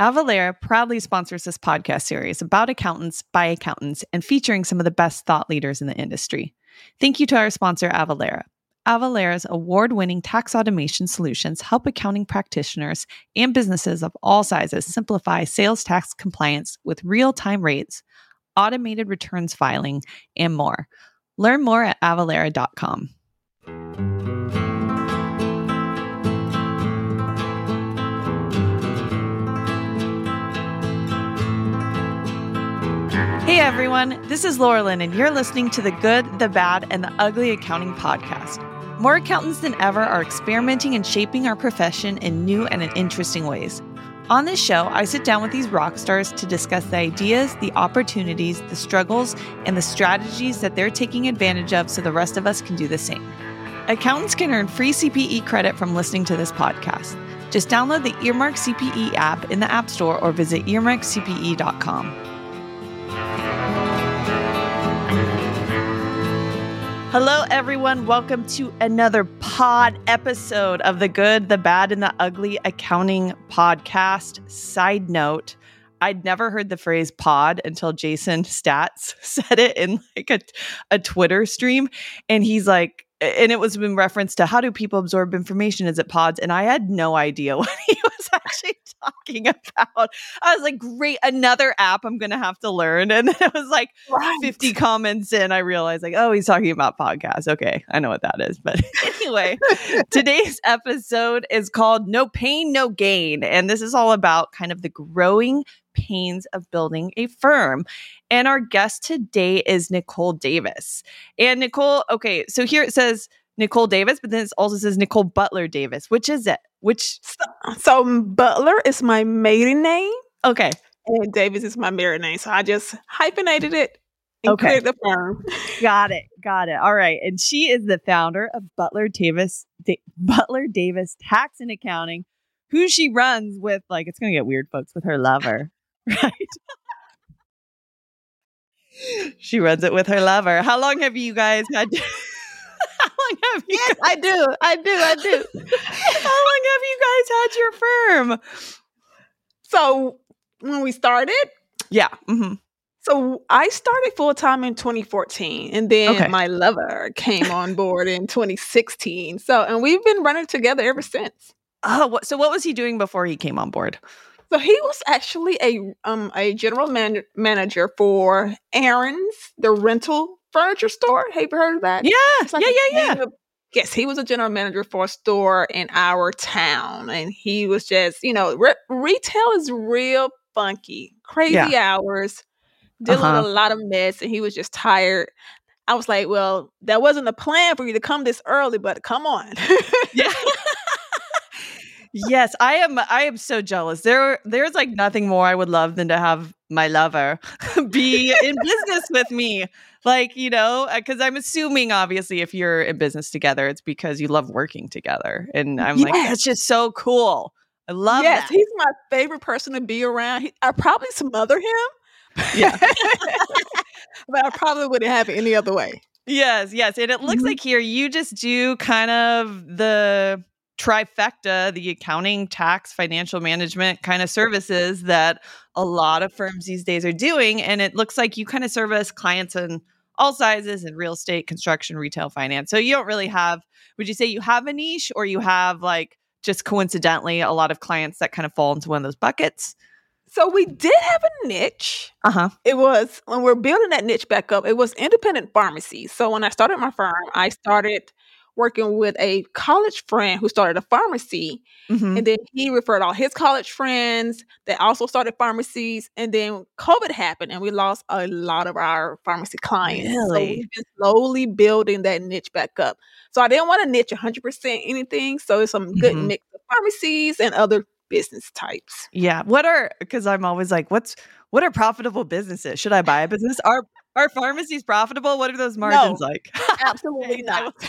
Avalara proudly sponsors this podcast series about accountants by accountants and featuring some of the best thought leaders in the industry. Thank you to our sponsor, Avalara. Avalara's award winning tax automation solutions help accounting practitioners and businesses of all sizes simplify sales tax compliance with real time rates, automated returns filing, and more. Learn more at avalara.com. Hey everyone, this is Lorilyn, and you're listening to the Good, the Bad, and the Ugly Accounting Podcast. More accountants than ever are experimenting and shaping our profession in new and in interesting ways. On this show, I sit down with these rock stars to discuss the ideas, the opportunities, the struggles, and the strategies that they're taking advantage of so the rest of us can do the same. Accountants can earn free CPE credit from listening to this podcast. Just download the Earmark CPE app in the App Store or visit earmarkcpe.com. Hello, everyone. Welcome to another pod episode of the Good, the Bad, and the Ugly Accounting Podcast. Side note, I'd never heard the phrase pod until Jason Staats said it in like a, a Twitter stream. And he's like, and it was in reference to how do people absorb information? Is it pods? And I had no idea what he was actually talking about. I was like, great, another app I'm going to have to learn. And then it was like right. 50 comments in. I realized, like, oh, he's talking about podcasts. Okay, I know what that is. But anyway, today's episode is called No Pain, No Gain. And this is all about kind of the growing pains of building a firm. And our guest today is Nicole Davis. And Nicole, okay, so here it says Nicole Davis, but then it also says Nicole Butler Davis. Which is it? Which so, so Butler is my maiden name. Okay. And Davis is my married name. So I just hyphenated it and okay. the firm. Got it. Got it. All right. And she is the founder of Butler Davis D- Butler Davis Tax and Accounting, who she runs with like it's gonna get weird, folks, with her lover. Right. she runs it with her lover. How long have you guys had? How long have you? Yes, guys... I do. I do. I do. How long have you guys had your firm? So when we started, yeah. Mm-hmm. So I started full time in 2014, and then okay. my lover came on board in 2016. So, and we've been running together ever since. Oh, so what was he doing before he came on board? So he was actually a um a general man- manager for Aaron's, the rental furniture store. Have you heard of that? Yeah, like yeah, yeah, yeah. yes, he was a general manager for a store in our town, and he was just, you know, re- retail is real funky, crazy yeah. hours, dealing uh-huh. with a lot of mess, and he was just tired. I was like, well, that wasn't a plan for you to come this early, but come on. yeah yes, I am. I am so jealous. There, there's like nothing more I would love than to have my lover be in business with me. Like you know, because uh, I'm assuming obviously if you're in business together, it's because you love working together, and I'm yes. like, that's just so cool. I love. Yes, that. he's my favorite person to be around. He, I probably smother him. Yeah, but I probably wouldn't have it any other way. Yes, yes. And it looks mm-hmm. like here you just do kind of the trifecta, the accounting, tax, financial management kind of services that a lot of firms these days are doing. And it looks like you kind of service clients in all sizes in real estate, construction, retail, finance. So you don't really have, would you say you have a niche or you have like just coincidentally a lot of clients that kind of fall into one of those buckets? So we did have a niche. Uh huh. It was when we're building that niche back up. It was independent pharmacies. So when I started my firm, I started working with a college friend who started a pharmacy. Mm-hmm. And then he referred all his college friends that also started pharmacies. And then COVID happened and we lost a lot of our pharmacy clients. Really? So we've been slowly building that niche back up. So I didn't want to niche 100% anything. So it's some good mm-hmm. mix of pharmacies and other business types. Yeah. What are, because I'm always like, what's, what are profitable businesses? Should I buy a business? Are are pharmacies profitable? What are those margins no, like? Absolutely not.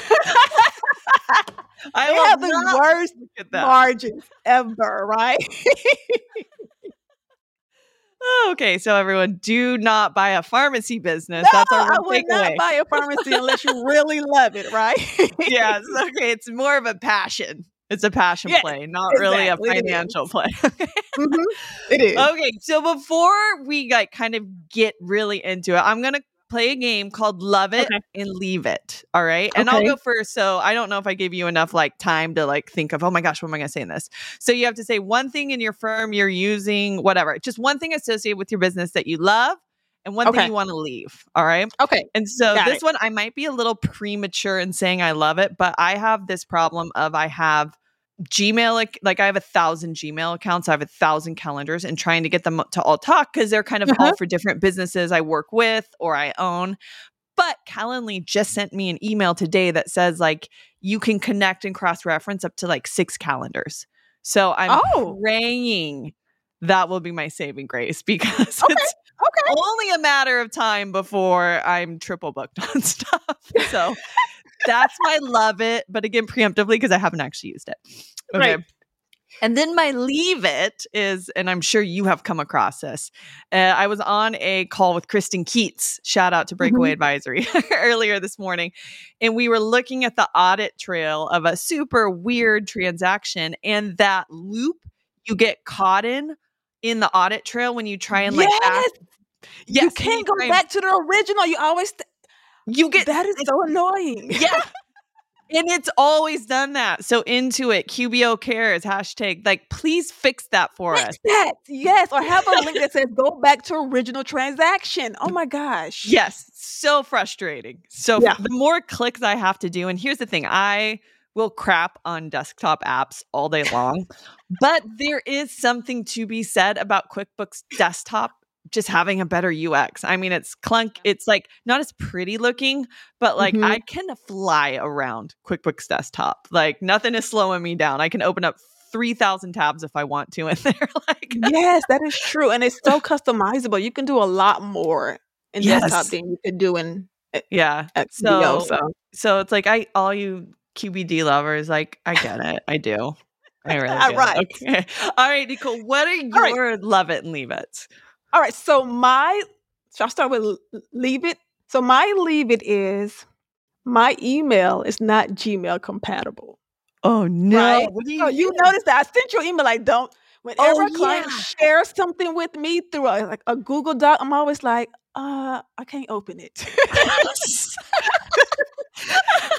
I they have the worst margins ever, right? okay, so everyone, do not buy a pharmacy business. No, That's our I would not buy a pharmacy unless you really love it, right? yes. Okay, it's more of a passion It's a passion play, not exactly, really a financial play. Mhm. It is. okay, so before we like kind of get really into it, I'm gonna play a game called Love It Okay. and Leave It. All right. And I'll go first. So I don't know if I gave you enough like time to like think of, oh my gosh, what am I gonna say in this? So you have to say one thing in your firm you're using, whatever. Just one thing associated with your business that you love and one thing you want to leave. All right. Okay. And so Got this it. one, I might be a little premature in saying I love it, but I have this problem of I have Gmail, like I have a thousand Gmail accounts, I have a thousand calendars, and trying to get them to all talk because they're kind of all Uh-huh. for different businesses I work with or I own. But Calendly just sent me an email today that says like you can connect and cross reference up to like six calendars. So I'm Oh. praying that will be my saving grace because Okay. it's Okay. only a matter of time before I'm triple booked on stuff. So that's why I love it. But again, preemptively because I haven't actually used it. Okay. Right. And then my leave it is, and I'm sure you have come across this. Uh, I was on a call with Kristen Keats, shout out to Breakaway Advisory, earlier this morning. And we were looking at the audit trail of a super weird transaction and that loop you get caught in in the audit trail when you try and like yes. ask- Yes, you can't go back to the original. You always th- You get that is so annoying. yeah. And it's always done that. So Intuit, QBO cares, hashtag, like, please fix that for us. That. Yes. Or have a link that says go back to original transaction. Oh my gosh. Yes, so frustrating. So Yeah. the more clicks I have to do, and here's the thing I will crap on desktop apps all day long, but there is something to be said about QuickBooks Desktop just having a better UX. I mean, it's clunk, it's like not as pretty looking, but like Mhm. I can fly around QuickBooks Desktop. Like nothing is slowing me down. I can open up 3,000 tabs if I want to in there. like, yes, that is true. And it's so customizable. You can do a lot more in Yes. desktop than you could do in yeah. QBO. So- So, So it's like I all you QBD lovers, like I get it. I do. I really All do. right. Okay. All right, Nicole. What are All right. your love it and leave it? All right. So my, shall I start with leave it? So my leave it is my email is not Gmail compatible. Oh no. Right. Do So you notice that I sent you an email. I don't. Whenever Oh, a client yeah. shares something with me through a, like a Google Doc, I'm always like, uh, I can't open it.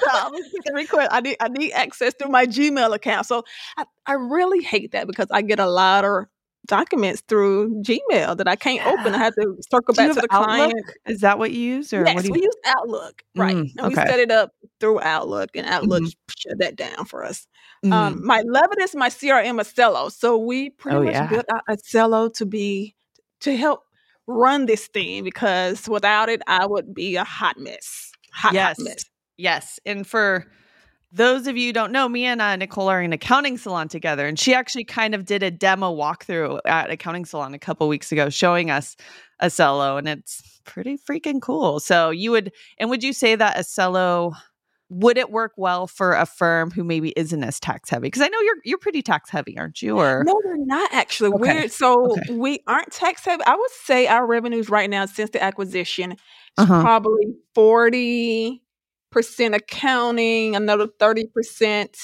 I always get request. I need I need access to my Gmail account. So I, I really hate that because I get a lot of documents through Gmail that I can't open. I have to circle Do back to the client. Is that what you use, or Yes, what do we use Outlook, right? Mm, and we set it up through Outlook, and Outlook Mhm. shut that down for us. Mm, Um, my Levin is my CRM Acello. So we pretty Oh, much yeah. built out Acello to be to help run this thing because without it, I would be a hot mess. Hot, yes. hot mess. Yes. And for those of you who don't know, me and uh, Nicole are in accounting salon together, and she actually kind of did a demo walkthrough at accounting salon a couple weeks ago, showing us Acello, and it's pretty freaking cool. So you would, and would you say that Acello would it work well for a firm who maybe isn't as tax heavy? Because I know you're you're pretty tax heavy, aren't you? Or No, we're not actually. Okay, We're so okay. we aren't tax heavy. I would say our revenues right now since the acquisition is Uh-huh. probably forty percent accounting, another thirty percent,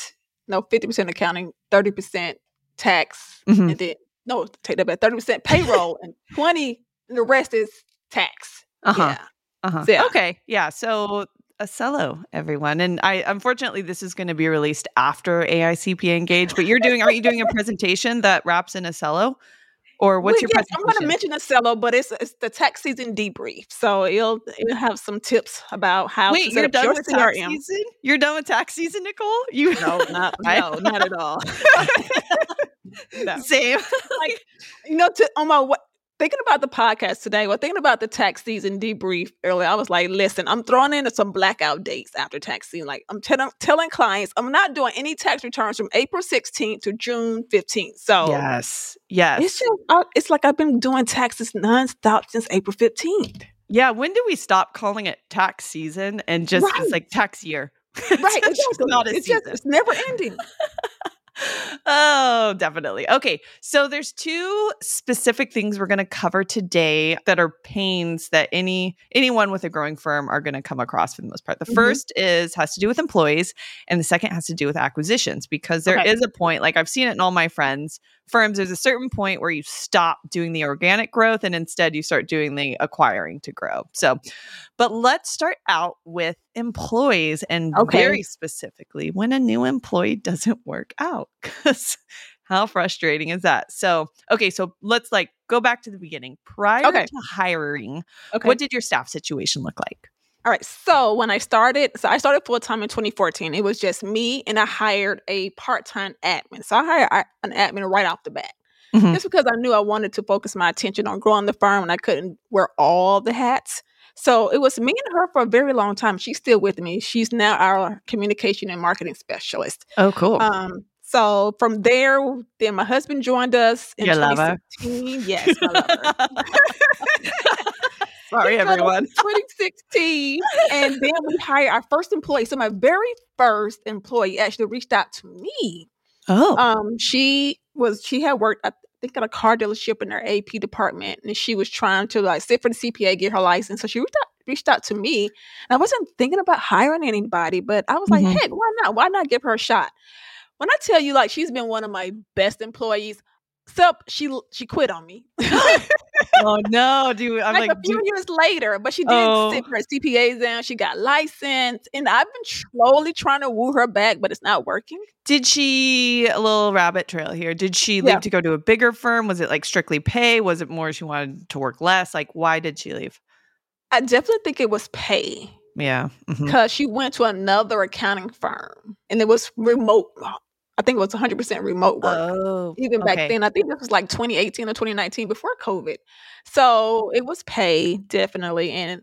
no, fifty percent accounting, thirty percent tax, Mhm. and then no, take that back, thirty percent payroll, and twenty. and The rest is tax. Uh-huh. Yeah. Uh-huh. Yeah. Okay. Yeah. So Acello, everyone. And I unfortunately this is going to be released after AICP engage, but you're doing are you doing a presentation that wraps in Acello? Or what's Well, your yes, I'm presentation? going to mention Acello, but it's it's the tax season debrief, so you'll it'll have some tips about how Wait, to set you're up done your with tax season? You're done with tax season, Nicole? You No, not I- no, not at all. no. Same. Like you know, to, on my wa- thinking about the podcast today, well, thinking about the tax season debrief earlier, I was like, listen, I'm throwing in some blackout dates after tax season. Like I'm telling telling clients, I'm not doing any tax returns from April 16th to June 15th. So Yes. Yes. it's just uh, it's like I've been doing taxes nonstop since April 15th. yeah. When do we stop calling it tax season and just it's Right. like tax year? Right, It's just not a it's season. just it's never ending. Oh, definitely. Okay. So there's two specific things we're going to cover today that are pains that any anyone with a growing firm are going to come across for the most part. The mm-hmm. first is has to do with employees and the second has to do with acquisitions because there okay. is a point like I've seen it in all my friends firms there's a certain point where you stop doing the organic growth and instead you start doing the acquiring to grow. So, but let's start out with employees and okay. very specifically when a new employee doesn't work out cuz how frustrating is that? So, okay, so let's like go back to the beginning. Prior okay. to hiring, okay. what did your staff situation look like? All right. So when I started, so I started full time in 2014. It was just me, and I hired a part time admin. So I hired an admin right off the bat, mm-hmm. just because I knew I wanted to focus my attention on growing the firm, and I couldn't wear all the hats. So it was me and her for a very long time. She's still with me. She's now our communication and marketing specialist. Oh, cool. Um, so from there, then my husband joined us in you 2016. Yes, I love her. Sorry, everyone. 2016. and then we hired our first employee. So my very first employee actually reached out to me. Oh. Um, she was she had worked I think at a car dealership in their AP department and she was trying to like sit for the CPA, get her license. So she reached out, reached out to me. And I wasn't thinking about hiring anybody, but I was like, mm-hmm. heck, why not? Why not give her a shot? When I tell you like she's been one of my best employees, Except she she quit on me. oh no, dude! I'm like, like a few years later, but she did oh. sit her CPA down. She got licensed, and I've been slowly trying to woo her back, but it's not working. Did she a little rabbit trail here? Did she leave yeah. to go to a bigger firm? Was it like strictly pay? Was it more she wanted to work less? Like, why did she leave? I definitely think it was pay. Yeah, because mm-hmm. she went to another accounting firm, and it was remote I think it was 100% remote work. Oh, Even back okay. then, I think this was like 2018 or 2019 before COVID. So it was pay, definitely. And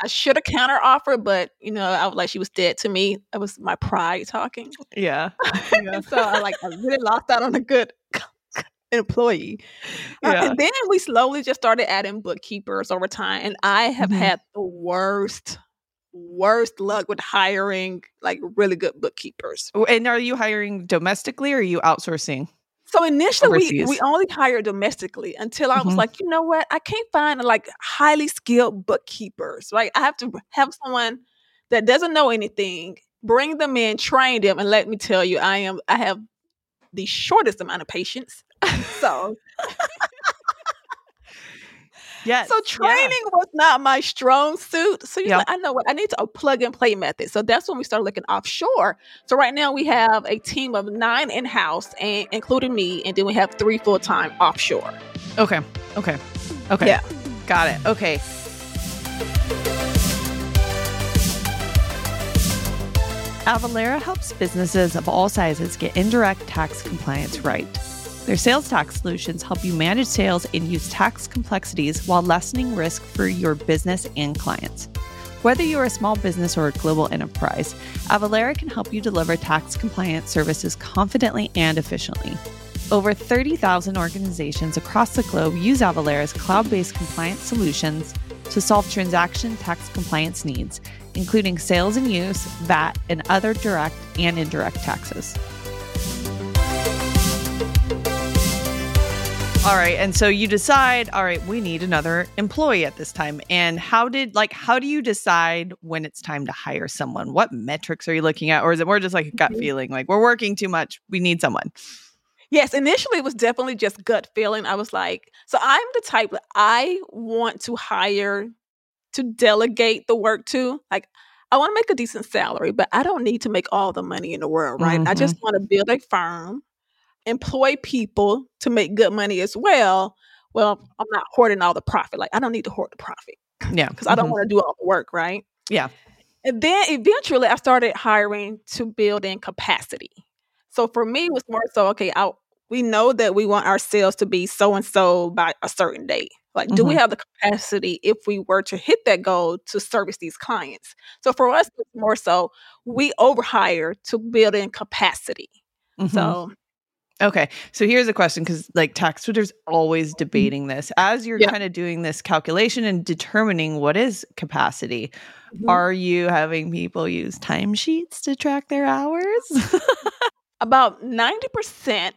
I should have counter offered, but you know, I was like, she was dead to me. That was my pride talking. Yeah. yeah. so I like, I really lost out on a good employee. Uh, yeah. Uh, and then we slowly just started adding bookkeepers over time. And I have mm-hmm. had the worst worst luck with hiring like really good bookkeepers. And are you hiring domestically or are you outsourcing? So initially we, we only hired domestically until I was mm-hmm. like, you know what? I can't find like highly skilled bookkeepers. Right. I have to have someone that doesn't know anything, bring them in, train them, and let me tell you, I am I have the shortest amount of patience. so Yes. So training yeah. was not my strong suit. So yep. like, I know what I need to a plug and play method. So that's when we started looking offshore. So right now we have a team of nine in house, and including me, and then we have three full time offshore. Okay. Okay. Okay. Yeah. Got it. Okay. Avalara helps businesses of all sizes get indirect tax compliance right. Their sales tax solutions help you manage sales and use tax complexities while lessening risk for your business and clients. Whether you're a small business or a global enterprise, Avalara can help you deliver tax compliance services confidently and efficiently. Over 30,000 organizations across the globe use Avalara's cloud based compliance solutions to solve transaction tax compliance needs, including sales and use, VAT, and other direct and indirect taxes. All right. And so you decide, all right, we need another employee at this time. And how did, like, how do you decide when it's time to hire someone? What metrics are you looking at? Or is it more just like a gut mm-hmm. feeling, like, we're working too much, we need someone? Yes, initially it was definitely just gut feeling. I was like, so I'm the type that I want to hire to delegate the work to. Like, I want to make a decent salary, but I don't need to make all the money in the world, right? Mm-hmm. I just want to build a firm employ people to make good money as well, well, I'm not hoarding all the profit. Like I don't need to hoard the profit. Yeah. Because I don't mm-hmm. want to do all the work, right? Yeah. And then eventually I started hiring to build in capacity. So for me, it was more so, okay, I, we know that we want our sales to be so and so by a certain date. Like, mm-hmm. do we mm-hmm. have the capacity if we were to hit that goal to service these clients? So for us, it's more so we overhire to build in capacity. Mm-hmm. So Okay. So here's a question because like tax Twitter's always debating this. As you're yeah. kind of doing this calculation and determining what is capacity, mm-hmm. are you having people use timesheets to track their hours? About 90%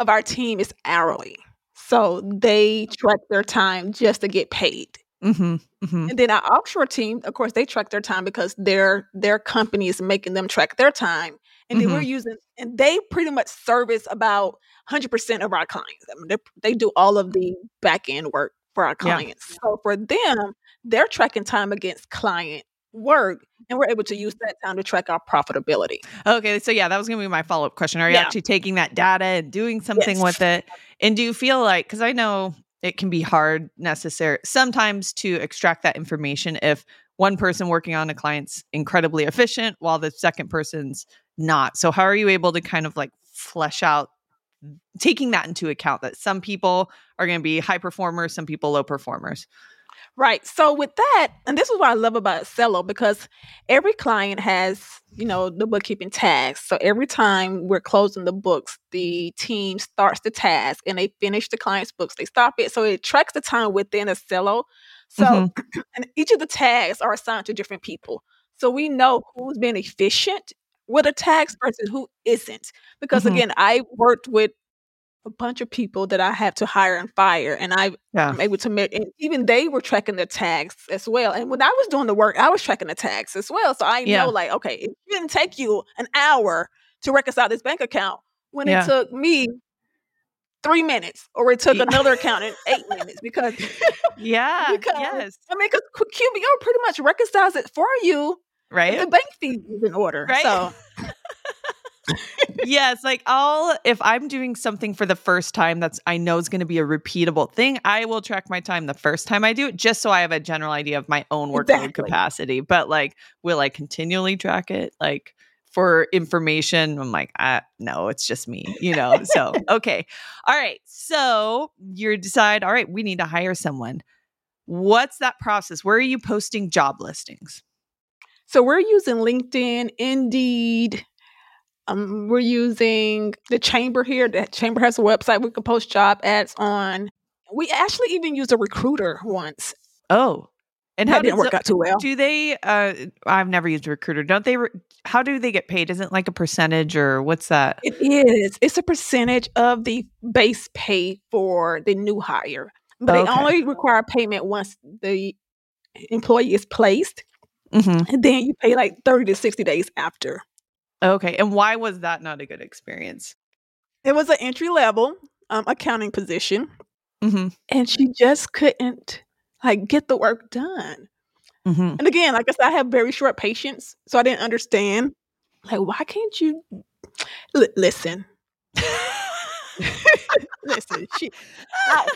of our team is hourly. So they track their time just to get paid. Mm-hmm, mm-hmm. And then our offshore team, of course, they track their time because their their company is making them track their time. And mm-hmm. then we're mm-hmm. using, and they pretty much service about 100% of our clients. I mean, they, they do all of the back end work for our clients. Yeah. So for them, they're tracking time against client work and we're able to use that time to track our profitability. Okay, so yeah, that was going to be my follow up question. Are you yeah. actually taking that data and doing something yes. with it? And do you feel like, because I know it can be hard, necessary sometimes to extract that information if one person working on a client's incredibly efficient while the second person's not. So, how are you able to kind of like flesh out taking that into account that some people are going to be high performers, some people low performers? Right. So with that, and this is what I love about Cello because every client has, you know, the bookkeeping task. So every time we're closing the books, the team starts the task and they finish the client's books. They stop it. So it tracks the time within a Cello. So mm-hmm. and each of the tags are assigned to different people. So we know who's been efficient with a tax person who isn't. Because mm-hmm. again, I worked with a bunch of people that I have to hire and fire, and I, yeah. am able to make. And even they were tracking the tags as well. And when I was doing the work, I was tracking the tags as well. So I yeah. know, like, okay, it didn't take you an hour to reconcile this bank account when yeah. it took me three minutes, or it took another account in eight minutes because yeah, because, yes, I mean, because QBO pretty much reconciles it for you, right? The bank fee is in order, right? So yes, like I'll if I'm doing something for the first time that's I know is going to be a repeatable thing, I will track my time the first time I do it just so I have a general idea of my own workload exactly. capacity. But like will I continually track it like for information? I'm like, ah, no, it's just me, you know. So, okay. All right. So, you decide, all right, we need to hire someone. What's that process? Where are you posting job listings? So we're using LinkedIn, Indeed, um, we're using the chamber here. The chamber has a website we can post job ads on. We actually even used a recruiter once. Oh, and how that didn't work out too well. Do they? Uh, I've never used a recruiter. Don't they? Re- how do they get paid? Isn't like a percentage or what's that? It is. It's a percentage of the base pay for the new hire, but okay. they only require payment once the employee is placed, mm-hmm. and then you pay like thirty to sixty days after. Okay. And why was that not a good experience? It was an entry level um, accounting position. Mm-hmm. And she just couldn't like get the work done. Mm-hmm. And again, like I said, I have very short patience. So I didn't understand. Like, why can't you L- listen? listen, she, I,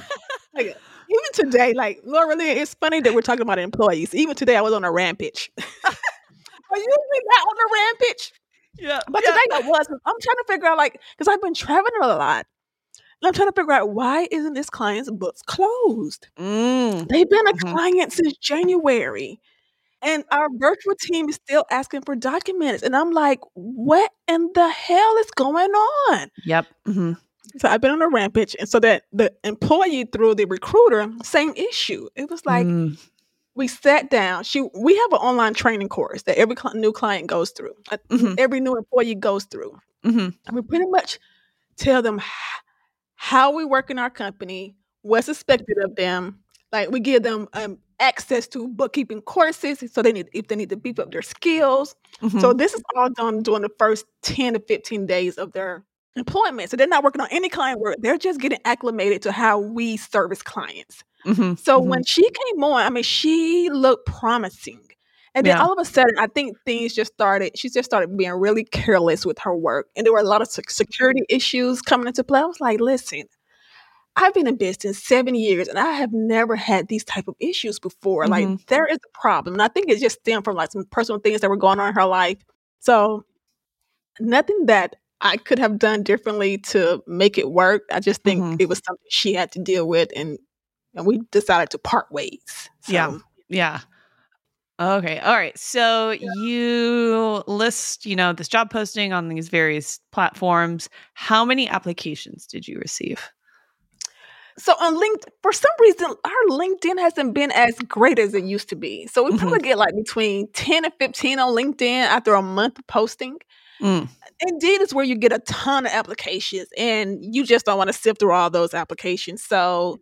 like, even today, like Laura, really, it's funny that we're talking about employees. Even today, I was on a rampage. Are you not on a rampage? Yeah. But yeah. today I wasn't. I'm trying to figure out like because I've been traveling a lot. And I'm trying to figure out why isn't this client's books closed? Mm. They've been a mm-hmm. client since January. And our virtual team is still asking for documents. And I'm like, what in the hell is going on? Yep. Mm-hmm. So I've been on a rampage. And so that the employee through the recruiter, same issue. It was like, mm we sat down. She we have an online training course that every cl- new client goes through, uh, mm-hmm. every new employee goes through, mm-hmm. and we pretty much tell them how we work in our company, what's expected of them. Like we give them um, access to bookkeeping courses, so they need if they need to beef up their skills. Mm-hmm. So this is all done during the first ten to fifteen days of their employment. So they're not working on any client work. They're just getting acclimated to how we service clients. Mm-hmm, so mm-hmm. when she came on, I mean, she looked promising. And then yeah. all of a sudden, I think things just started, she just started being really careless with her work. And there were a lot of security issues coming into play. I was like, listen, I've been in business seven years and I have never had these type of issues before. Mm-hmm. Like there is a problem. And I think it just stemmed from like some personal things that were going on in her life. So nothing that I could have done differently to make it work. I just think mm-hmm. it was something she had to deal with and and we decided to part ways. So. Yeah. Yeah. Okay. All right. So yeah. you list, you know, this job posting on these various platforms. How many applications did you receive? So on LinkedIn, for some reason, our LinkedIn hasn't been as great as it used to be. So we mm-hmm. probably get like between 10 and 15 on LinkedIn after a month of posting. Mm. Indeed is where you get a ton of applications and you just don't want to sift through all those applications. So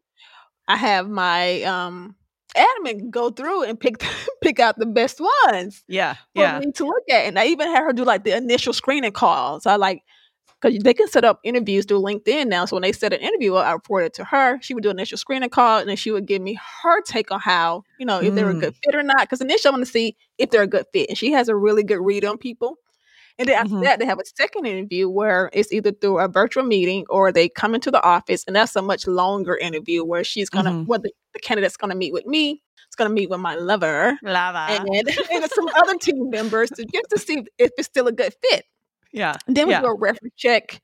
I have my um admin go through and pick pick out the best ones. Yeah. For yeah. me to look at. And I even had her do like the initial screening calls. I like because they can set up interviews through LinkedIn now. So when they set an interview, I reported to her. She would do an initial screening call, and then she would give me her take on how you know if mm. they're a good mm. fit or not. Because initially, I want to see if they're a good fit, and she has a really good read on people. And then after mm-hmm. that, they have a second interview where it's either through a virtual meeting or they come into the office, and that's a much longer interview where she's gonna, mm-hmm. the, candidate's gonna meet with me, it's gonna meet with my lover, lover, and, and some other team members to just to see if it's still a good fit. Yeah. And then we yeah. do a reference check.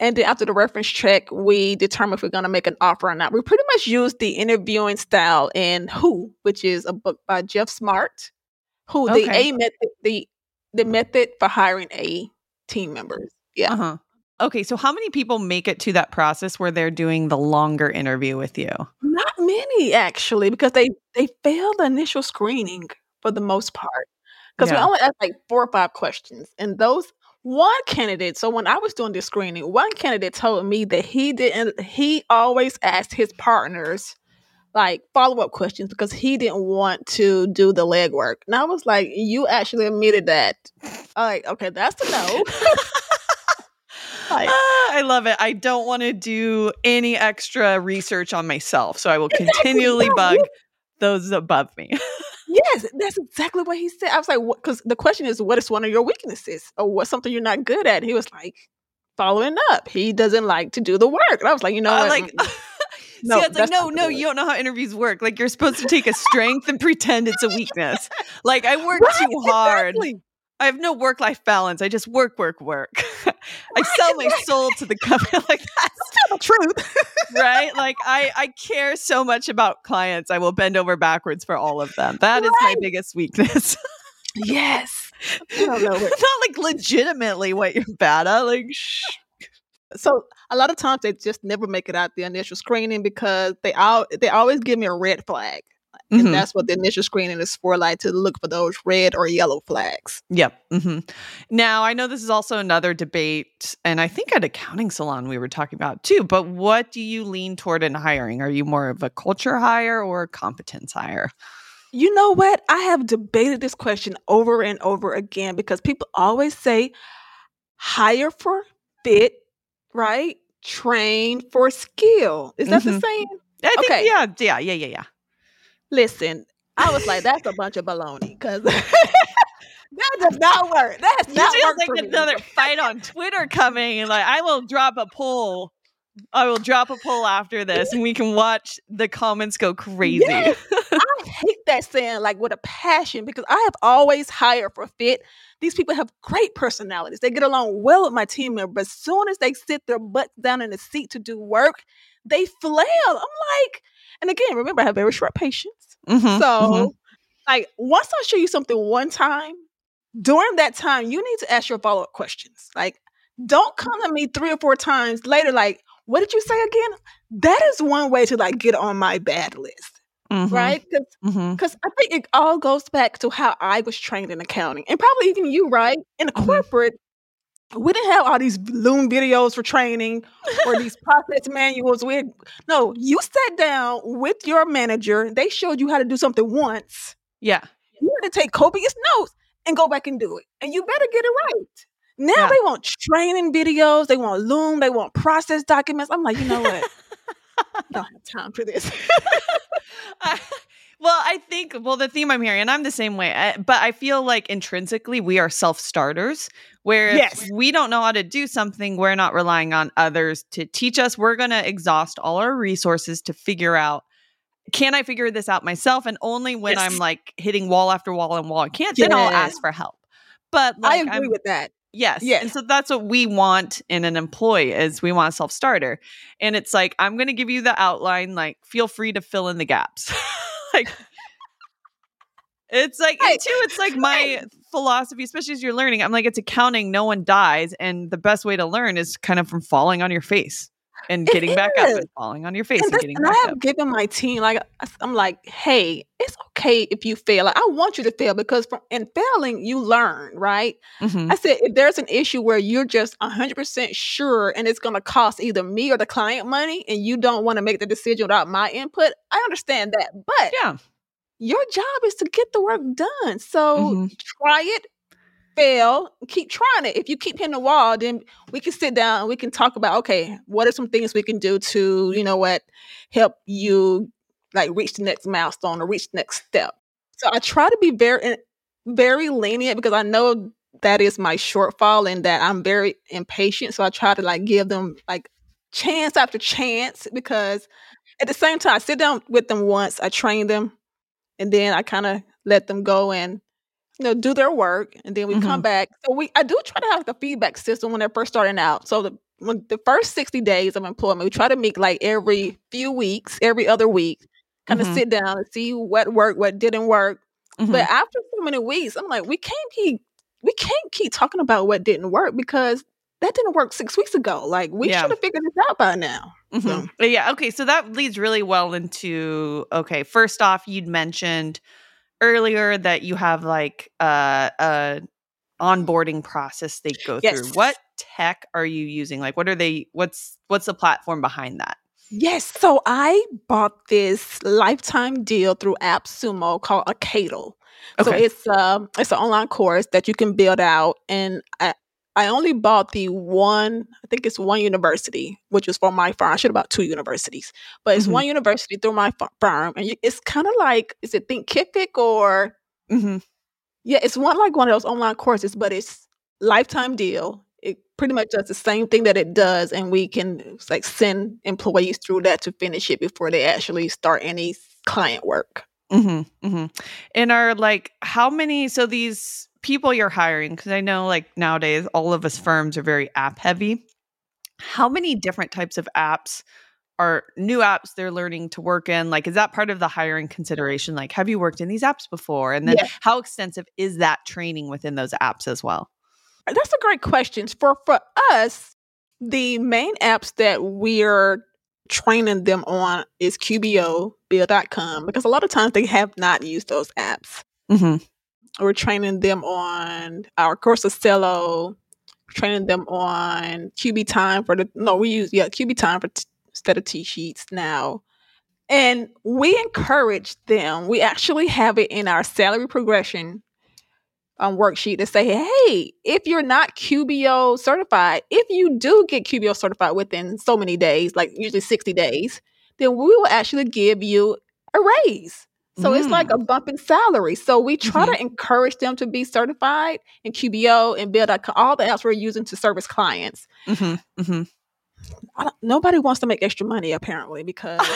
And then after the reference check, we determine if we're going to make an offer or not. We pretty much use the interviewing style in Who, which is a book by Geoff Smart, who okay. the A method, the the method for hiring A team members. Yeah. Uh-huh. Okay, so how many people make it to that process where they're doing the longer interview with you? Not many actually, because they they fail the initial screening for the most part. Because yeah. we only ask like four or five questions, and those one candidate, so when I was doing this screening, one candidate told me that he didn't, he always asked his partners like follow up questions because he didn't want to do the legwork. And I was like, you actually admitted that. I'm like, okay, that's a no. like, ah, I love it. I don't want to do any extra research on myself. So I will continually bug those above me. Yes, that's exactly what he said. I was like, because the question is, what is one of your weaknesses, or what's something you're not good at? And he was like, following up. He doesn't like to do the work. And I was like, you know, uh, like. No, See, it's like, no, no, you don't know how interviews work. Like, you're supposed to take a strength and pretend it's a weakness. Like, I work right, too hard. Exactly. I have no work life balance. I just work, work, work. I sell my soul to the company. like that's the truth, right? Like I, I care so much about clients. I will bend over backwards for all of them. That right. is my biggest weakness. yes, I don't know. Not like legitimately what you're bad at. Like, shh. So a lot of times they just never make it out the initial screening because they all they always give me a red flag. Mm-hmm. And that's what the initial screening is for, like to look for those red or yellow flags. Yep. Mm-hmm. Now, I know this is also another debate, and I think at Accounting Salon we were talking about too, but what do you lean toward in hiring? Are you more of a culture hire or a competence hire? You know what? I have debated this question over and over again because people always say hire for fit, right? Train for skill. Is that mm-hmm. the same? I think, okay. yeah, yeah, yeah, yeah, yeah. Listen, I was like, that's a bunch of baloney because that does not work. That's not just like another fight on Twitter coming, and like I will drop a poll. I will drop a poll after this, and we can watch the comments go crazy. Yes. I hate that saying like with a passion because I have always hired for fit. These people have great personalities. They get along well with my team member. But as soon as they sit their butts down in the seat to do work, they flail. I'm like, and again, remember, I have very short patience. Mm-hmm, so, mm-hmm. like, once I show you something one time, during that time, you need to ask your follow up questions. Like, don't come to me three or four times later, like, what did you say again? That is one way to like get on my bad list. Mm-hmm. Right? Because mm-hmm. I think it all goes back to how I was trained in accounting and probably even you, right? In a mm-hmm. corporate, we didn't have all these Loom videos for training or these process manuals. We had, no, you sat down with your manager. They showed you how to do something once. Yeah. You had to take copious notes and go back and do it. And you better get it right. Now yeah. they want training videos. They want Loom. They want process documents. I'm like, you know what? I don't have time for this. Well, I think, well, the theme I'm hearing, and I'm the same way, I, but I feel like intrinsically we are self starters, where yes. we don't know how to do something, we're not relying on others to teach us. We're going to exhaust all our resources to figure out can I figure this out myself? And only when yes. I'm like hitting wall after wall and wall, I can't, yeah. then I'll ask for help. But like, I agree I'm, with that. Yes. yes. And so that's what we want in an employee is we want a self-starter. And it's like, I'm going to give you the outline, like feel free to fill in the gaps. like it's like right. too it's like my right. philosophy especially as you're learning i'm like it's accounting no one dies and the best way to learn is kind of from falling on your face and getting back up and falling on your face and, and getting and back I have up. given my team like I'm like, hey, it's okay if you fail. Like, I want you to fail because from in failing you learn, right? Mm-hmm. I said if there's an issue where you're just 100% sure and it's going to cost either me or the client money and you don't want to make the decision without my input, I understand that. But yeah. Your job is to get the work done. So mm-hmm. try it, fail, keep trying it. If you keep hitting the wall, then we can sit down and we can talk about okay, what are some things we can do to, you know what, help you like reach the next milestone or reach the next step. So I try to be very eh, very lenient because I know that is my shortfall and that I'm very impatient. So I try to like give them like chance after chance because at the same time I sit down with them once, I train them, and then I kind of let them go and you know, do their work, and then we mm-hmm. come back. So we, I do try to have like a feedback system when they're first starting out. So the when the first sixty days of employment, we try to meet like every few weeks, every other week, kind of mm-hmm. sit down and see what worked, what didn't work. Mm-hmm. But after so many weeks, I'm like, we can't keep, we can't keep talking about what didn't work because that didn't work six weeks ago. Like we yeah. should have figured this out by now. Mm-hmm. So. Yeah. Okay. So that leads really well into okay. First off, you'd mentioned earlier that you have like uh, a onboarding process they go yes. through. What tech are you using? Like what are they what's what's the platform behind that? Yes, so I bought this lifetime deal through AppSumo called Acadle. Okay. So it's um it's an online course that you can build out and I, I only bought the one, I think it's one university, which was for my firm. I should have bought two universities, but it's mm-hmm. one university through my firm. And it's kind of like, is it Think Thinkific or? Mm-hmm. Yeah, it's one like one of those online courses, but it's lifetime deal. It pretty much does the same thing that it does, and we can like send employees through that to finish it before they actually start any client work. Mm-hmm, mm-hmm. And are like how many? So these people you're hiring, because I know like nowadays all of us firms are very app heavy. How many different types of apps are new apps they're learning to work in? Like, is that part of the hiring consideration? Like, have you worked in these apps before? And then yeah. how extensive is that training within those apps as well? That's a great question. For for us, the main apps that we're training them on is QBO, Bill.com, because a lot of times they have not used those apps. Mm-hmm. We're training them on our course of Cello, training them on QB time for the no, we use yeah QB time for t- instead of TSheets now. And we encourage them. We actually have it in our salary progression um, worksheet to say, hey, if you're not QBO certified, if you do get QBO certified within so many days, like usually 60 days, then we will actually give you a raise. So mm. it's like mm. a bump in salary. So we try mm-hmm. to encourage them to be certified in QBO and build all the apps we're using to service clients. Mm-hmm. Mm-hmm. nobody wants to make extra money apparently because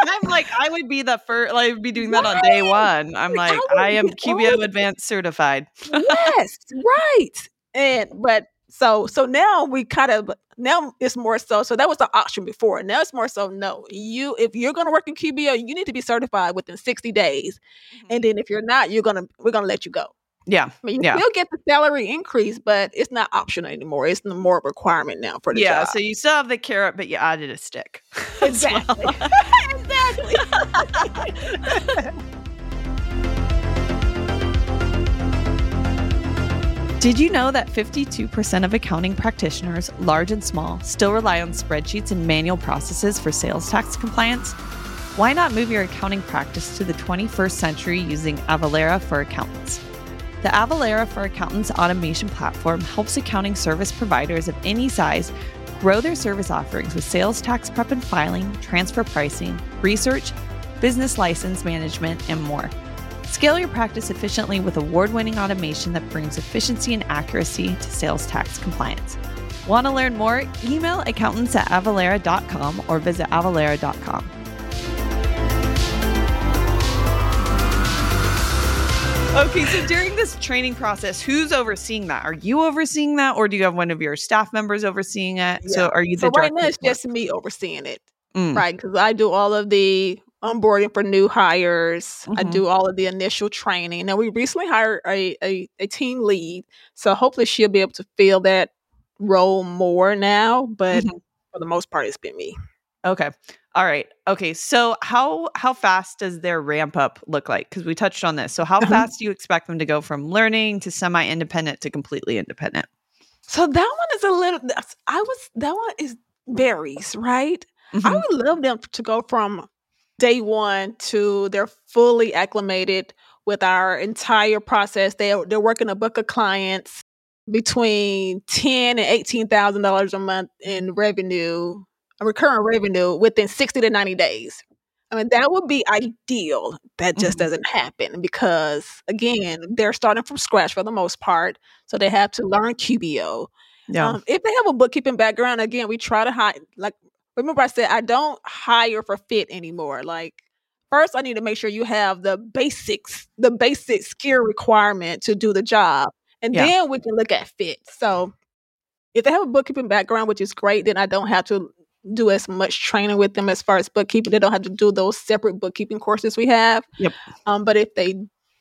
I'm like, I would be the first, like, I would be doing that right. on day one. I'm like, I, I am QBO advanced certified. yes, right. And, but so, so now we kind of, now it's more so, so that was the option before. Now it's more so, no, you, if you're going to work in QBO, you need to be certified within 60 days. Mm-hmm. And then if you're not, you're going to, we're going to let you go. Yeah. I mean, you yeah. still get the salary increase, but it's not optional anymore. It's more of a requirement now for the job. yeah, job. so you still have the carrot, but you added a stick. Exactly. exactly. Did you know that 52% of accounting practitioners, large and small, still rely on spreadsheets and manual processes for sales tax compliance? Why not move your accounting practice to the 21st century using Avalara for accountants? The Avalara for Accountants automation platform helps accounting service providers of any size grow their service offerings with sales tax prep and filing, transfer pricing, research, business license management, and more. Scale your practice efficiently with award winning automation that brings efficiency and accuracy to sales tax compliance. Want to learn more? Email accountants at avalara.com or visit avalara.com. Okay, so during this training process, who's overseeing that? Are you overseeing that, or do you have one of your staff members overseeing it? Yeah. So, are you the so right now? It's just me overseeing it, mm. right? Because I do all of the onboarding for new hires. Mm-hmm. I do all of the initial training. Now, we recently hired a, a, a team lead, so hopefully she'll be able to fill that role more now. But mm-hmm. for the most part, it's been me. Okay. All right. Okay. So how how fast does their ramp up look like? Because we touched on this. So how uh-huh. fast do you expect them to go from learning to semi-independent to completely independent? So that one is a little. I was that one is varies, right? Mm-hmm. I would love them to go from day one to they're fully acclimated with our entire process. They they're working a book of clients between ten and eighteen thousand dollars a month in revenue recurring revenue within 60 to 90 days. I mean, that would be ideal. That just mm-hmm. doesn't happen because, again, they're starting from scratch for the most part. So they have to learn QBO. Yeah. Um, if they have a bookkeeping background, again, we try to hire, like, remember I said, I don't hire for fit anymore. Like, first, I need to make sure you have the basics, the basic skill requirement to do the job. And yeah. then we can look at fit. So if they have a bookkeeping background, which is great, then I don't have to do as much training with them as far as bookkeeping. They don't have to do those separate bookkeeping courses we have. Yep. Um, but if they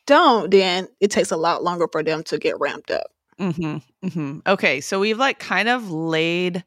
don't, then it takes a lot longer for them to get ramped up. Mm-hmm, mm-hmm. Okay, so we've like kind of laid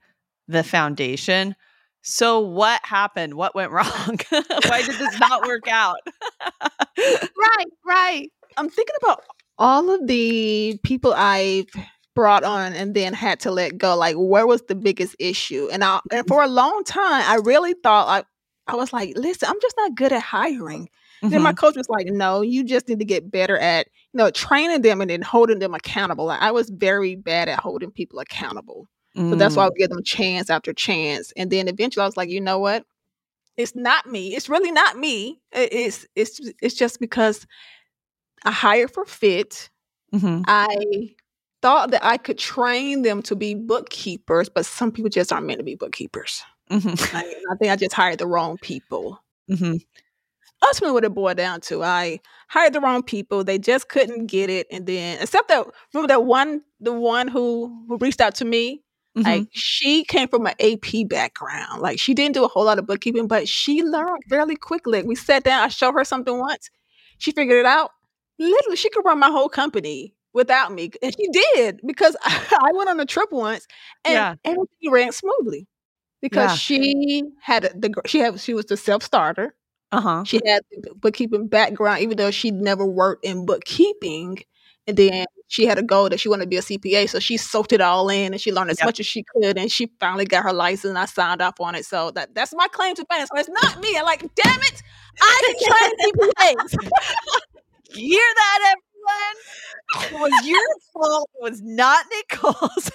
the foundation. So what happened? What went wrong? Why did this not work out? right, right. I'm thinking about all of the people I've brought on and then had to let go like where was the biggest issue and I and for a long time I really thought I I was like listen I'm just not good at hiring mm-hmm. then my mm-hmm. coach was like no you just need to get better at you know training them and then holding them accountable like, I was very bad at holding people accountable mm. so that's why I would give them chance after chance and then eventually I was like you know what it's not me it's really not me it's it's it's just because I hired for fit mm-hmm. I thought that I could train them to be bookkeepers, but some people just aren't meant to be bookkeepers. Mm-hmm. I, I, think I just hired the wrong people. Mm-hmm. Ultimately, what it boiled down to, I hired the wrong people. They just couldn't get it, and then except that remember that one, the one who who reached out to me, mm-hmm. like she came from an AP background. Like she didn't do a whole lot of bookkeeping, but she learned fairly quickly. We sat down, I showed her something once, she figured it out. Literally, she could run my whole company without me. And she did because I went on a trip once and yeah. everything ran smoothly because yeah. she had the she had she was the self starter. Uh-huh. She had the bookkeeping background, even though she'd never worked in bookkeeping. And then she had a goal that she wanted to be a CPA. So she soaked it all in and she learned as yep. much as she could. And she finally got her license and I signed off on it. So that, that's my claim to fame. So it's not me. I'm like, damn it, I can train CPAs. Hear that, everyone? it was your fault. It was not Nicole's.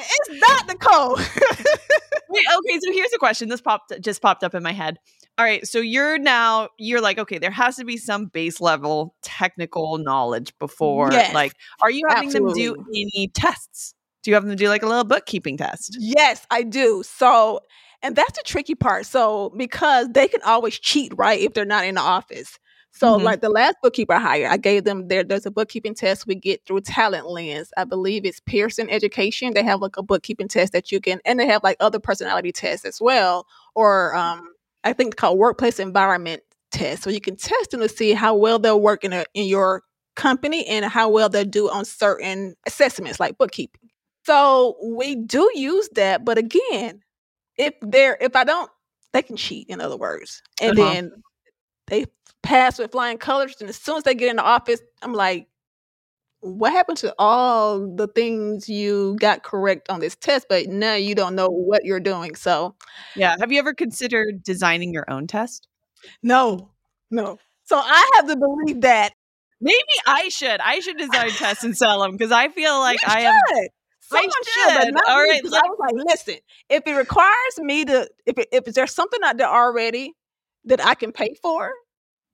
it's not Nicole. Wait, okay, so here's a question. This popped just popped up in my head. All right, so you're now you're like, okay, there has to be some base level technical knowledge before yes, like are you having absolutely. them do any tests? Do you have them do like a little bookkeeping test? Yes, I do. So and that's the tricky part. So because they can always cheat, right, if they're not in the office. So, mm-hmm. like the last bookkeeper I hired, I gave them there. There's a bookkeeping test we get through TalentLens. I believe it's Pearson Education. They have like a bookkeeping test that you can, and they have like other personality tests as well, or um, I think called workplace environment test. So you can test them to see how well they'll work in a, in your company and how well they'll do on certain assessments like bookkeeping. So we do use that, but again, if they're if I don't, they can cheat. In other words, and uh-huh. then they pass with flying colors. And as soon as they get in the office, I'm like, what happened to all the things you got correct on this test, but now you don't know what you're doing? So, yeah. Have you ever considered designing your own test? No, no. So I have to believe that maybe I should. I should design tests and sell them because I feel like I am. Someone I should. All right. I was like, listen, if it requires me to, if it, if there's something out there already that I can pay for,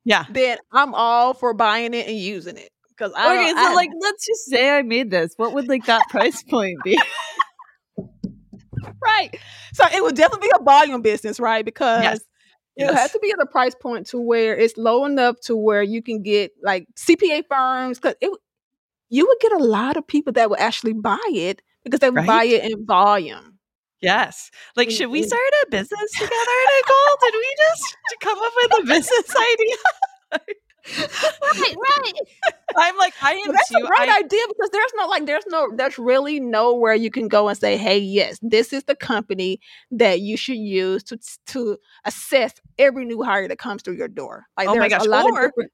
yeah, then I'm all for buying it and using it. Because I okay, so I, like, let's just say I made this. What would like that price point be? right. So it would definitely be a volume business, right? Because yes. it yes. has to be at a price point to where it's low enough to where you can get like CPA firms. Because it, you would get a lot of people that would actually buy it because they would right? buy it in volume. Yes. Like, should we mm-hmm. start a business together, Nicole? Did we just come up with a business idea? right, right. I'm like, I am that's too. a great I, idea because there's no like there's no there's really nowhere you can go and say, hey, yes, this is the company that you should use to to assess every new hire that comes through your door. Like Oh my gosh, a lot or- of different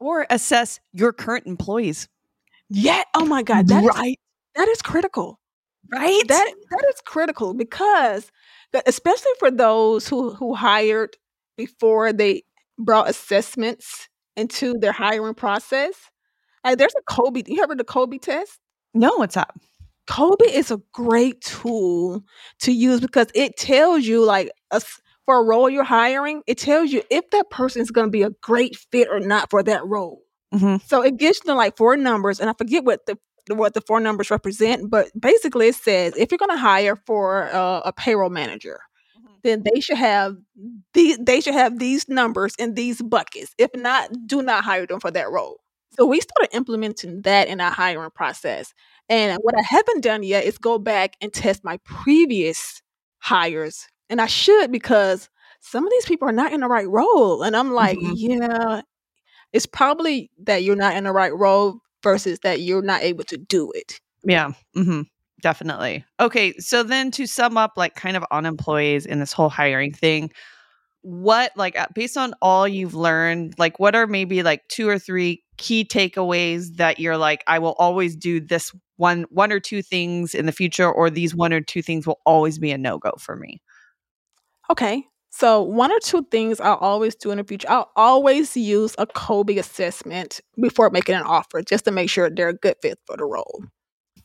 or assess your current employees. Yeah. Oh my God. That is right. that is critical. Right. That that is critical because that- especially for those who who hired before they brought assessments into their hiring process. Like there's a Kolbe. You ever the Kolbe test? no, what's up? Kolbe is a great tool to use because it tells you like a for a role you're hiring, it tells you if that person is going to be a great fit or not for that role. Mhm. So it gives you like four numbers, and I forget what the what the four numbers represent, but basically it says if you're going to hire for uh, a payroll manager, then they should have these they should have these numbers in these buckets. If not, do not hire them for that role. So we started implementing that in our hiring process. And what I haven't done yet is go back and test my previous hires. And I should because some of these people are not in the right role. And I'm like, Mhm. yeah, it's probably that you're not in the right role versus that you're not able to do it. Yeah. hmm Definitely. Okay. So then to sum up, like kind of on employees in this whole hiring thing, what, like, uh, based on all you've learned, like, what are maybe like two or three key takeaways that you're like, I will always do this one, one or two things in the future, or these one or two things will always be a no go for me? Okay. So one or two things I'll always do in the future. I'll always use a Kolbe assessment before making an offer just to make sure they're a good fit for the role.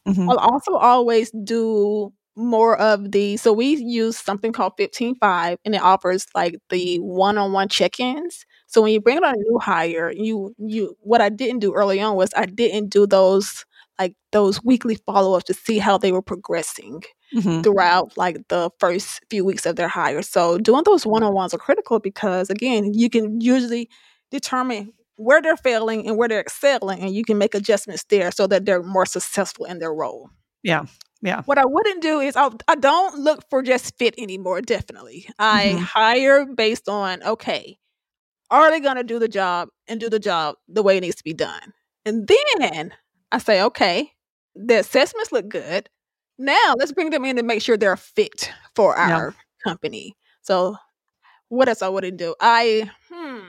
Mhm. I'll also always do more of the so we use something called 15Five and it offers like the one-on-one check-ins. So when you bring on a new hire, you you what I didn't do early on was I didn't do those like those weekly follow-ups to see how they were progressing Mhm. throughout like the first few weeks of their hire. So doing those one-on-ones are critical because again, you can usually determine where they're failing and where they're excelling and you can make adjustments there so that they're more successful in their role. Yeah. Yeah. What I wouldn't do is I, I don't look for just fit anymore, definitely. I Mhm. hire based on okay, are they going to do the job and do the job the way it needs to be done? And then I say, okay, the assessments look good. Now let's bring them in to make sure they're fit for our company. So what else I wouldn't do? I hmm.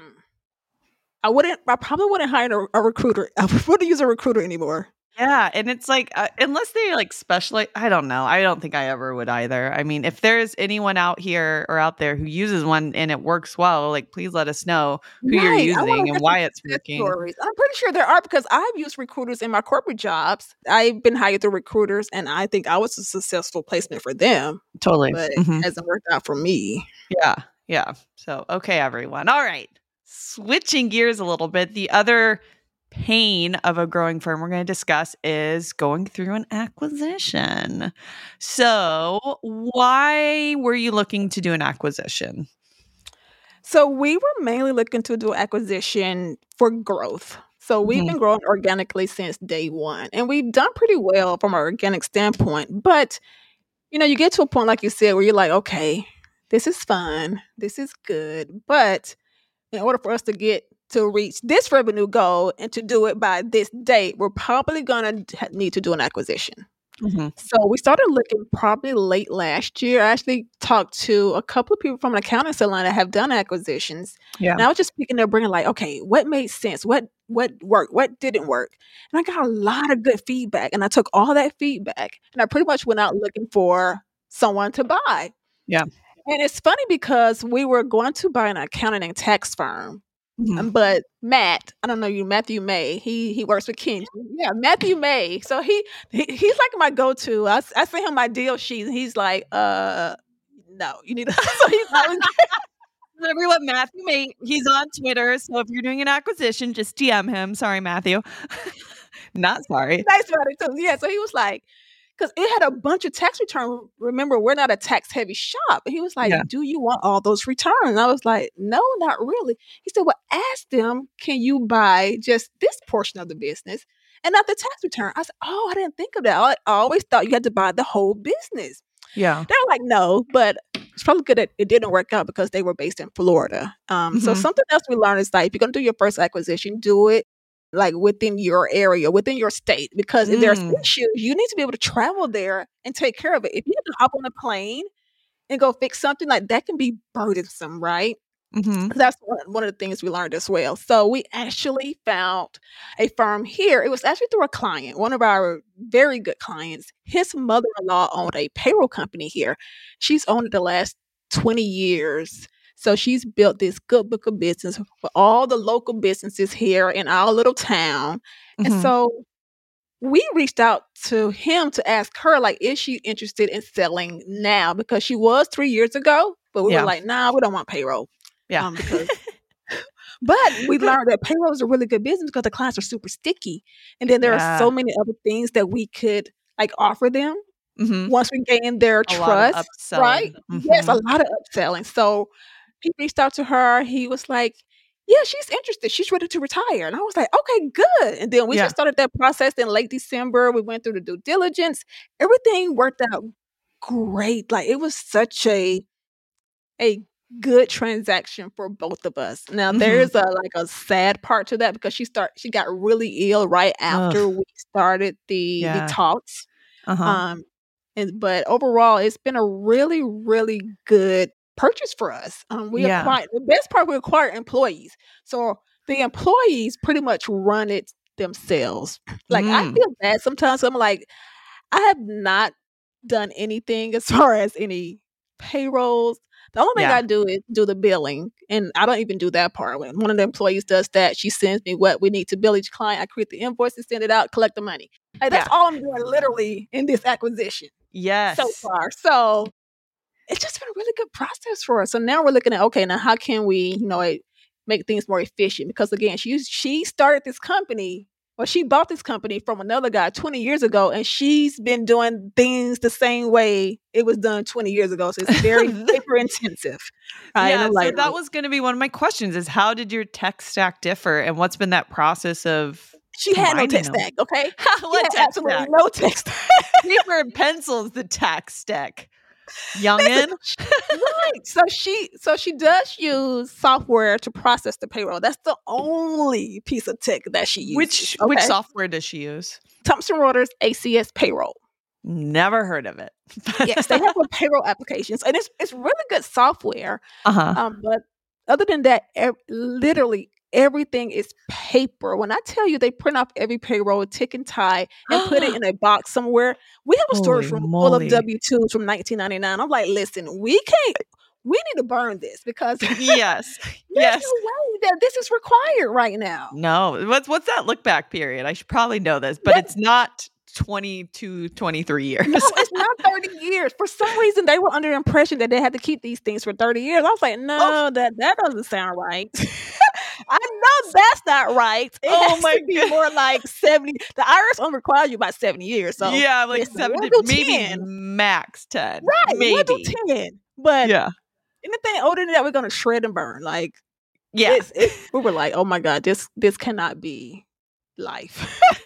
I wouldn't. I probably wouldn't hire a, a recruiter. I wouldn't use a recruiter anymore. Yeah, and it's like uh, unless they like specialize, I don't know. I don't think I ever would either. I mean, if there's anyone out here or out there who uses one and it works well, like please let us know who you're Right, wanna using and why it's working. stories. I'm pretty sure there are because I've used recruiters in my corporate jobs. I've been hired through recruiters, and I think I was a successful placement for them, Totally. but Mhm. it hasn't worked out for me. Yeah, yeah. So, okay, everyone. All right. Switching gears a little bit, the other pain of a growing firm we're going to discuss is going through an acquisition. So, why were you looking to do an acquisition? So we were mainly looking to do acquisition for growth. So we've Mhm. been growing organically since day one, and we've done pretty well from an organic standpoint. But you know, you get to a point, like you said, where you're like, okay, this is fun, this is good, but in order for us to get to reach this revenue goal and to do it by this date, we're probably going to need to do an acquisition. Mhm. So we started looking probably late last year. I actually talked to a couple of people from an accounting salon that have done acquisitions. Yeah. And I was just picking their brain like, okay, what made sense? What what worked? What didn't work? And I got a lot of good feedback. And I took all that feedback and I pretty much went out looking for someone to buy. Yeah. And it's funny because we were going to buy an accounting and tax firm. Mhm. Um, but Matt, I don't know you, Matthew May. He he works with Ken. Yeah, Matthew May. So he, he he's like my go-to. I, I sent him my deal sheet, and he's like, uh, no, you need. To, so he's Everyone, Matthew May. he's on Twitter. So if you're doing an acquisition, just DM him. Sorry, Matthew. Not sorry. nice about it too. Yeah, so he was like, because it had a bunch of tax return. Remember, we're not a tax-heavy shop. And he was like, Yeah. "Do you want all those returns?" And I was like, "No, not really." He said, "Well, ask them, can you buy just this portion of the business and not the tax return?" I said, "Oh, I didn't think of that. I, always thought you had to buy the whole business." Yeah. They're like, "No," but it's probably good that it didn't work out because they were based in Florida. Um, So Mhm. something else we learned is like, if you're gonna do your first acquisition, do it like within your area, within your state, because if there's issues, you need to be able to travel there and take care of it. If you have to hop on a plane and go fix something, like that can be burdensome, right? Mhm. That's one, one of the things we learned as well. So we actually found a firm here. It was actually through a client, one of our very good clients. His mother-in-law owned a payroll company here. She's owned it the last 20 years. So she's built this good book of business for all the local businesses here in our little town. And Mhm. so we reached out to him to ask her, like, is she interested in selling now? Because she was three years ago, but we Yeah. were like, nah, we don't want payroll. Yeah. Um, because but we learned that payroll is a really good business because the clients are super sticky. And then there are so many other things that we could like offer them Mhm. once we gain their A lot of trust. Right? upselling. Yes, a Mhm. lot of upselling. So he reached out to her. He was like, Yeah, she's interested. She's ready to retire. And I was like, Okay, good. And then we Yeah. just started that process in late December. We went through the due diligence. Everything worked out great. Like it was such a a good transaction for both of us. Now Mhm. there's a like a sad part to that because she start she got really ill right after Ugh. we started the Yeah. the talks. Uh-huh. Um and but overall it's been a really really good purchase for us. Um we Yeah. acquired the best part we acquire employees. So the employees pretty much run it themselves. Like I Mm. feel bad sometimes I'm like I have not done anything as far as any payrolls. The only thing Yeah. I do is do the billing, and I don't even do that part. When one of the employees does that, she sends me what we need to bill each client. I create the invoice and send it out, collect the money. Like that's Yeah. all I'm doing literally in this acquisition Yes. so far. So it's just been a really good process for us. So now we're looking at okay, now how can we, you know, eh, make things more efficient? Because again, she she started this company. Well, she bought this company from another guy 20 years ago, and she's been doing things the same way it was done 20 years ago. So it's very paper intensive. Right? Yeah, so that was going to be one of my questions is how did your tech stack differ and what's been that process of she had no tech them? stack, okay? What tech absolutely stack? no tech stack. Paper and pencils the tech stack. Youngin. right. So she so she does use software to process the payroll. That's the only piece of tech that she uses. which which software does she use? Thomson Reuters ACS payroll. Never heard of it. Yes, they have a payroll applications, and it's it's really good software. uh-huh. Um, but other than that, literally everything is paper. When I tell you they print off every payroll, tick and tie, and put it in a box somewhere, we have a storage room full of W twos from 1999. I'm like, listen, we can't. We need to burn this because yes. no Yes. that this is required right now. No. What's what's that look back period? I should probably know this, but it's not 22 23 years. No, it's not 30 years. For some reason, they were under the impression that they had to keep these things for 30 years. I was like, oh. no, that that doesn't sound right. I know that's not right. It Oh my to be God. more like 70. The IRS only requires you about 70 years. So yeah, like listen, seven, we'll do maybe 10. max 10. right, Maybe. we'll do 10. But Yeah. anything older than that, we're gonna shred and burn. Like Yeah. it's, it, we were like, oh my God, this this cannot be life.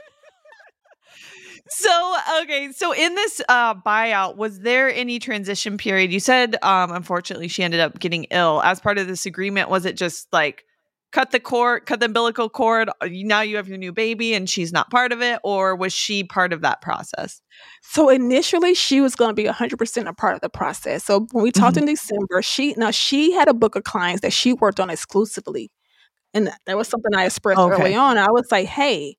So okay, so in this uh buyout, was there any transition period? You said um unfortunately she ended up getting ill. As part of this agreement, was it just like cut the cord, cut the umbilical cord, uh, now you have your new baby and she's not part of it, or was she part of that process? So initially, she was going to be 100% a part of the process. So when we talked Mhm. in December, she now she had a book of clients that she worked on exclusively, and that was something I expressed Okay. early on. I was like, "Hey,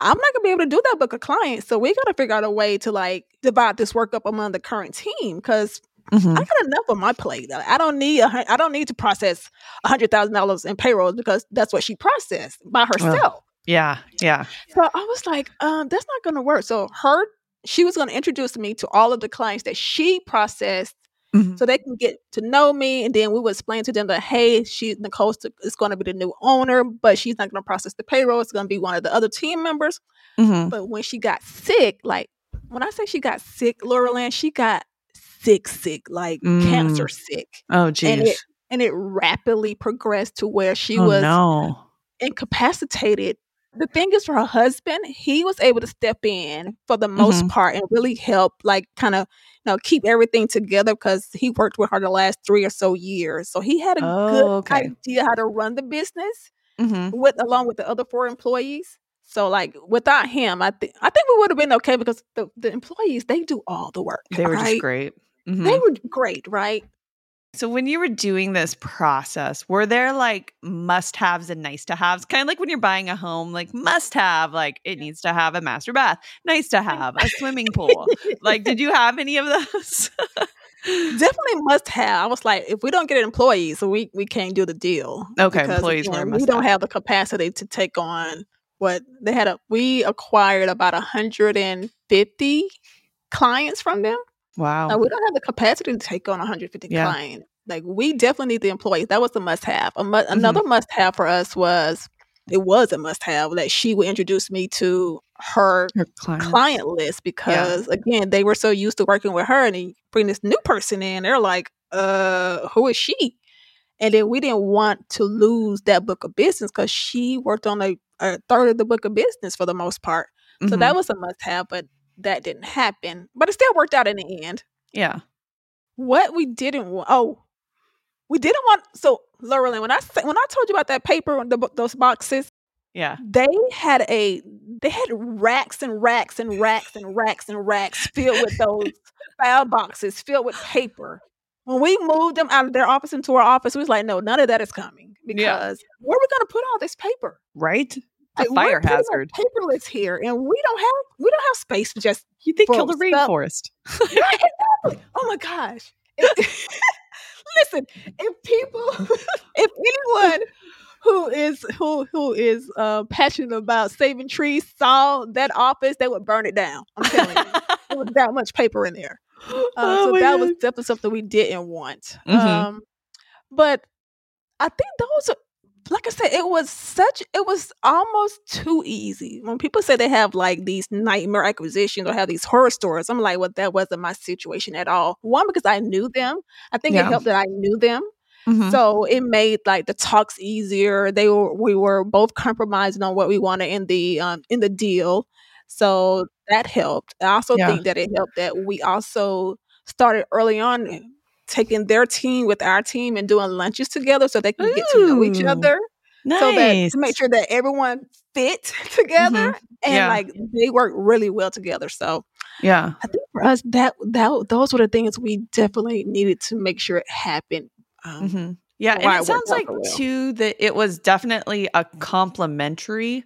I'm not gonna be able to do that book of clients, so we got to figure out a way to like divide this work up among the current team because I got enough on my plate. I don't need a, I don't need to process a hundred thousand dollars in payrolls because that's what she processed by herself." Yeah, yeah. So I was like, um, that's not gonna work. So her she was gonna introduce me to all of the clients that she processed Mhm. so they can get to know me and then we would explain to them that hey, she Nicole is gonna be the new owner, but she's not gonna process the payroll, it's gonna be one of the other team members. Mhm. But when she got sick, like when I say she got sick, Lorilyn, she got sick, sick, like cancer sick. Oh And geez. it and it rapidly progressed to where she oh was no. incapacitated. The thing is, for her husband, he was able to step in for the most Mhm. part and really help, like, kind of, you know, keep everything together because he worked with her the last three or so years. So he had a Oh, good okay. idea how to run the business. mm-hmm. with along with the other four employees. So like without him, I think I think we would have been okay because the, the employees they do all the work. They were right? just great. Mm-hmm. They were great, right? So when you were doing this process, were there like must haves and nice to haves? Kind of like when you're buying a home, like must have, like it needs to have a master bath, nice to have a swimming pool. like, did you have any of those? Definitely must have. I was like, if we don't get employees, we we can't do the deal. Okay, because, employees again, we don't have. have the capacity to take on what they had. A we acquired about 150 clients from them. Wow. we don't have the capacity to take on 150 yeah. clients. Like we definitely need the employees. That was the must have. Mu- mm-hmm. Another must have for us was it was a must have that she would introduce me to her, her client list because yeah. again they were so used to working with her and they bring this new person in they're like uh who is she and then we didn't want to lose that book of business because she worked on a, a, third of the book of business for the most part mm-hmm. so that mm-hmm. was a must have but that didn't happen, but it still worked out in the end. Yeah. What we didn't want, oh, we didn't want. So, Lorilyn, when I when I told you about that paper, the, those boxes, yeah, they had a they had racks and racks and racks and racks and racks filled with those file boxes filled with paper. When we moved them out of their office into our office, we was like, no, none of that is coming because yeah. where are we going to put all this paper? Right a fire hazard. Paperless here, and we don't have we don't have space to just. You think kill the rainforest? oh my gosh! Listen, if people, if anyone who is who who is uh, passionate about saving trees saw that office, they would burn it down. I'm telling you, there was that much paper in there. Uh, oh so that God. was definitely something we didn't want. Mm-hmm. Um, but I think those like I said, it was such it was almost too easy. When people say they have like these nightmare acquisitions or have these horror stories, I'm like, well, that wasn't my situation at all. One, because I knew them. I think yeah. it helped that I knew them. Mm-hmm. So it made like the talks easier. They were we were both compromising on what we wanted in the um in the deal. So that helped. I also yeah. think that it helped that we also started early on taking their team with our team and doing lunches together so they can Ooh, get to know each other. Nice. So that to make sure that everyone fit together mm-hmm. and yeah. like they work really well together. So yeah, I think for us that that those were the things we definitely needed to make sure it happened. Um, mm-hmm. Yeah, and it sounds like well. too that it was definitely a complementary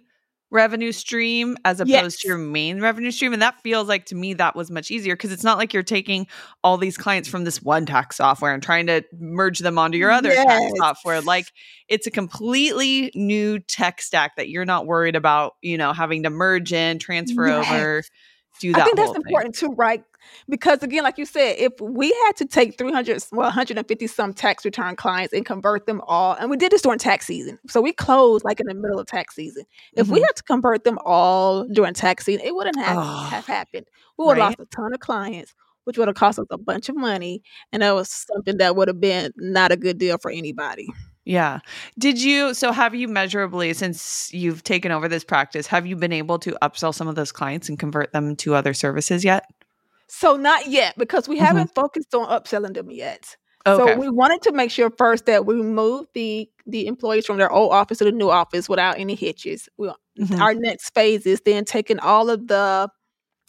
revenue stream as opposed yes. to your main revenue stream. And that feels like to me that was much easier because it's not like you're taking all these clients from this one tax software and trying to merge them onto your other yes. tax software. Like it's a completely new tech stack that you're not worried about, you know, having to merge in, transfer yes. over do that. I think that's thing. important too, right? Because again, like you said, if we had to take 300, well, 150 some tax return clients and convert them all, and we did this during tax season. So we closed like in the middle of tax season. If mm-hmm. we had to convert them all during tax season, it wouldn't have, oh, have happened. We would have right? lost a ton of clients, which would have cost us a bunch of money. And that was something that would have been not a good deal for anybody. Yeah. Did you so have you measurably since you've taken over this practice, have you been able to upsell some of those clients and convert them to other services yet? So not yet because we mm-hmm. haven't focused on upselling them yet. Okay. So we wanted to make sure first that we move the the employees from their old office to the new office without any hitches. We, mm-hmm. Our next phase is then taking all of the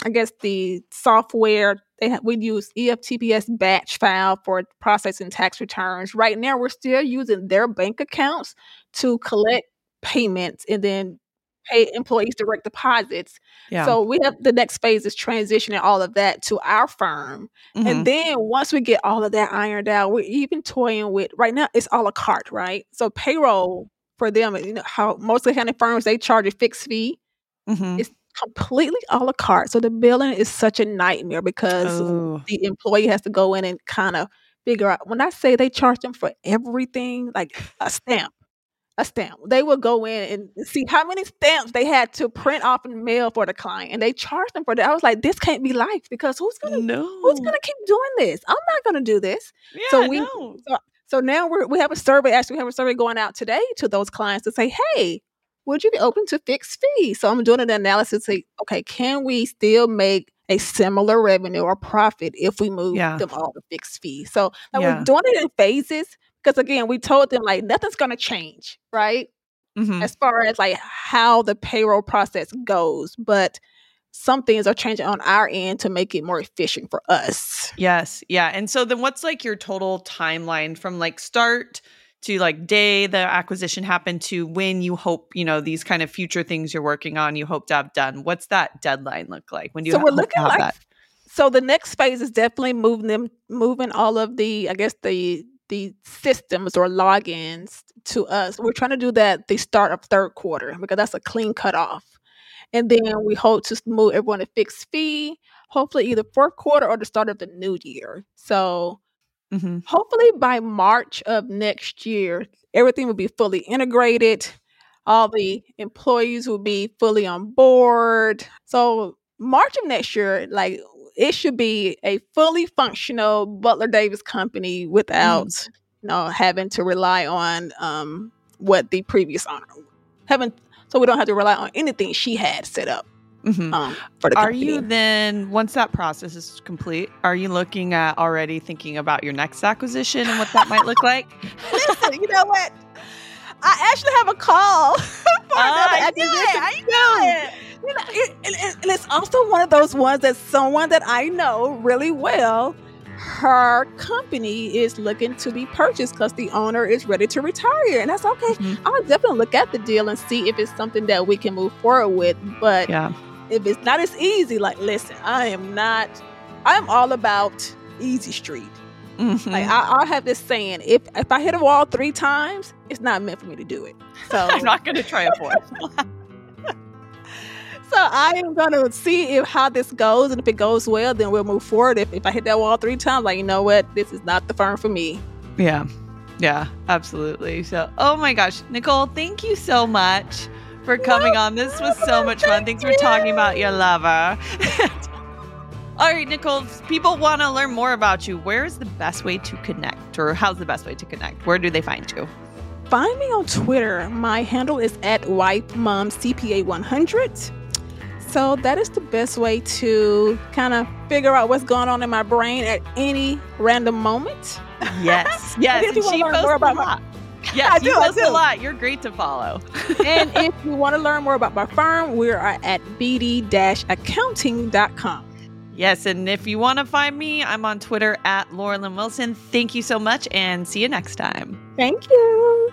I guess the software they ha- we use EFTPS batch file for processing tax returns. Right now, we're still using their bank accounts to collect payments and then pay employees direct deposits. Yeah. So we have the next phase is transitioning all of that to our firm. Mm-hmm. And then once we get all of that ironed out, we're even toying with right now it's all a la carte, right? So payroll for them, you know, how most accounting firms they charge a fixed fee. Mm-hmm. It's completely a la carte. So the billing is such a nightmare because oh. the employee has to go in and kind of figure out. When I say they charge them for everything, like a stamp, a stamp, they will go in and see how many stamps they had to print off and mail for the client, and they charge them for that. I was like, this can't be life because who's gonna no. who's gonna keep doing this? I'm not gonna do this. Yeah, so we. So, so now we we have a survey. Actually, we have a survey going out today to those clients to say, "Hey, would you be open to fixed fees? So I'm doing an analysis. Say, okay, can we still make a similar revenue or profit if we move yeah. them all to fixed fees? So like, yeah. we're doing it in phases because again, we told them like nothing's going to change, right? mm-hmm. as far as like how the payroll process goes, but some things are changing on our end to make it more efficient for us. Yes. Yeah. And so then what's like your total timeline from like start to like day the acquisition happened to when you hope, you know, these kind of future things you're working on, you hope to have done? What's that deadline look like? When do you so we're looking like, that? So the next phase is definitely moving them moving all of the I guess the the systems or logins to us. We're trying to do that the start of third quarter because that's a clean cutoff. And then we hope to move everyone to fixed fee, hopefully either fourth quarter or the start of the new year. So mm-hmm. hopefully by March of next year, everything will be fully integrated. All the employees will be fully on board. So March of next year, like it should be a fully functional Butler Davis company without mm. you know having to rely on um, what the previous owner having so we don't have to rely on anything she had set up. Mm-hmm. Um, for the are company. you then once that process is complete are you looking at already thinking about your next acquisition and what that might look like listen you know what i actually have a call for uh, another acquisition I know it. I know it you know, it, and, and it's also one of those ones that someone that I know really well her company is looking to be purchased because the owner is ready to retire. And that's okay. Mm-hmm. I'll definitely look at the deal and see if it's something that we can move forward with. But yeah. If it's not as easy, like, listen, I am not, I'm all about easy street. Mm-hmm. Like I, will have this saying: if if I hit a wall three times, it's not meant for me to do it. So I'm not going to try it for so I am gonna see if how this goes, and if it goes well, then we'll move forward. If, if I hit that wall three times, like you know what, this is not the firm for me. Yeah, yeah, absolutely. So, oh my gosh, Nicole, thank you so much for coming on. This was so much fun. Thanks for talking about your lover. All right, Nicole, people want to learn more about you. Where is the best way to connect, or how's the best way to connect? Where do they find you? Find me on Twitter. My handle is at Wife Mom CPA 100. So that is the best way to kind of figure out what's going on in my brain at any random moment. Yes, yes. and she posts a lot. My, yes, I do, you post a lot. You're great to follow. and if you want to learn more about my firm, we are at bd-accounting.com. Yes, and if you want to find me, I'm on Twitter at Lorilyn Wilson. Thank you so much and see you next time. Thank you.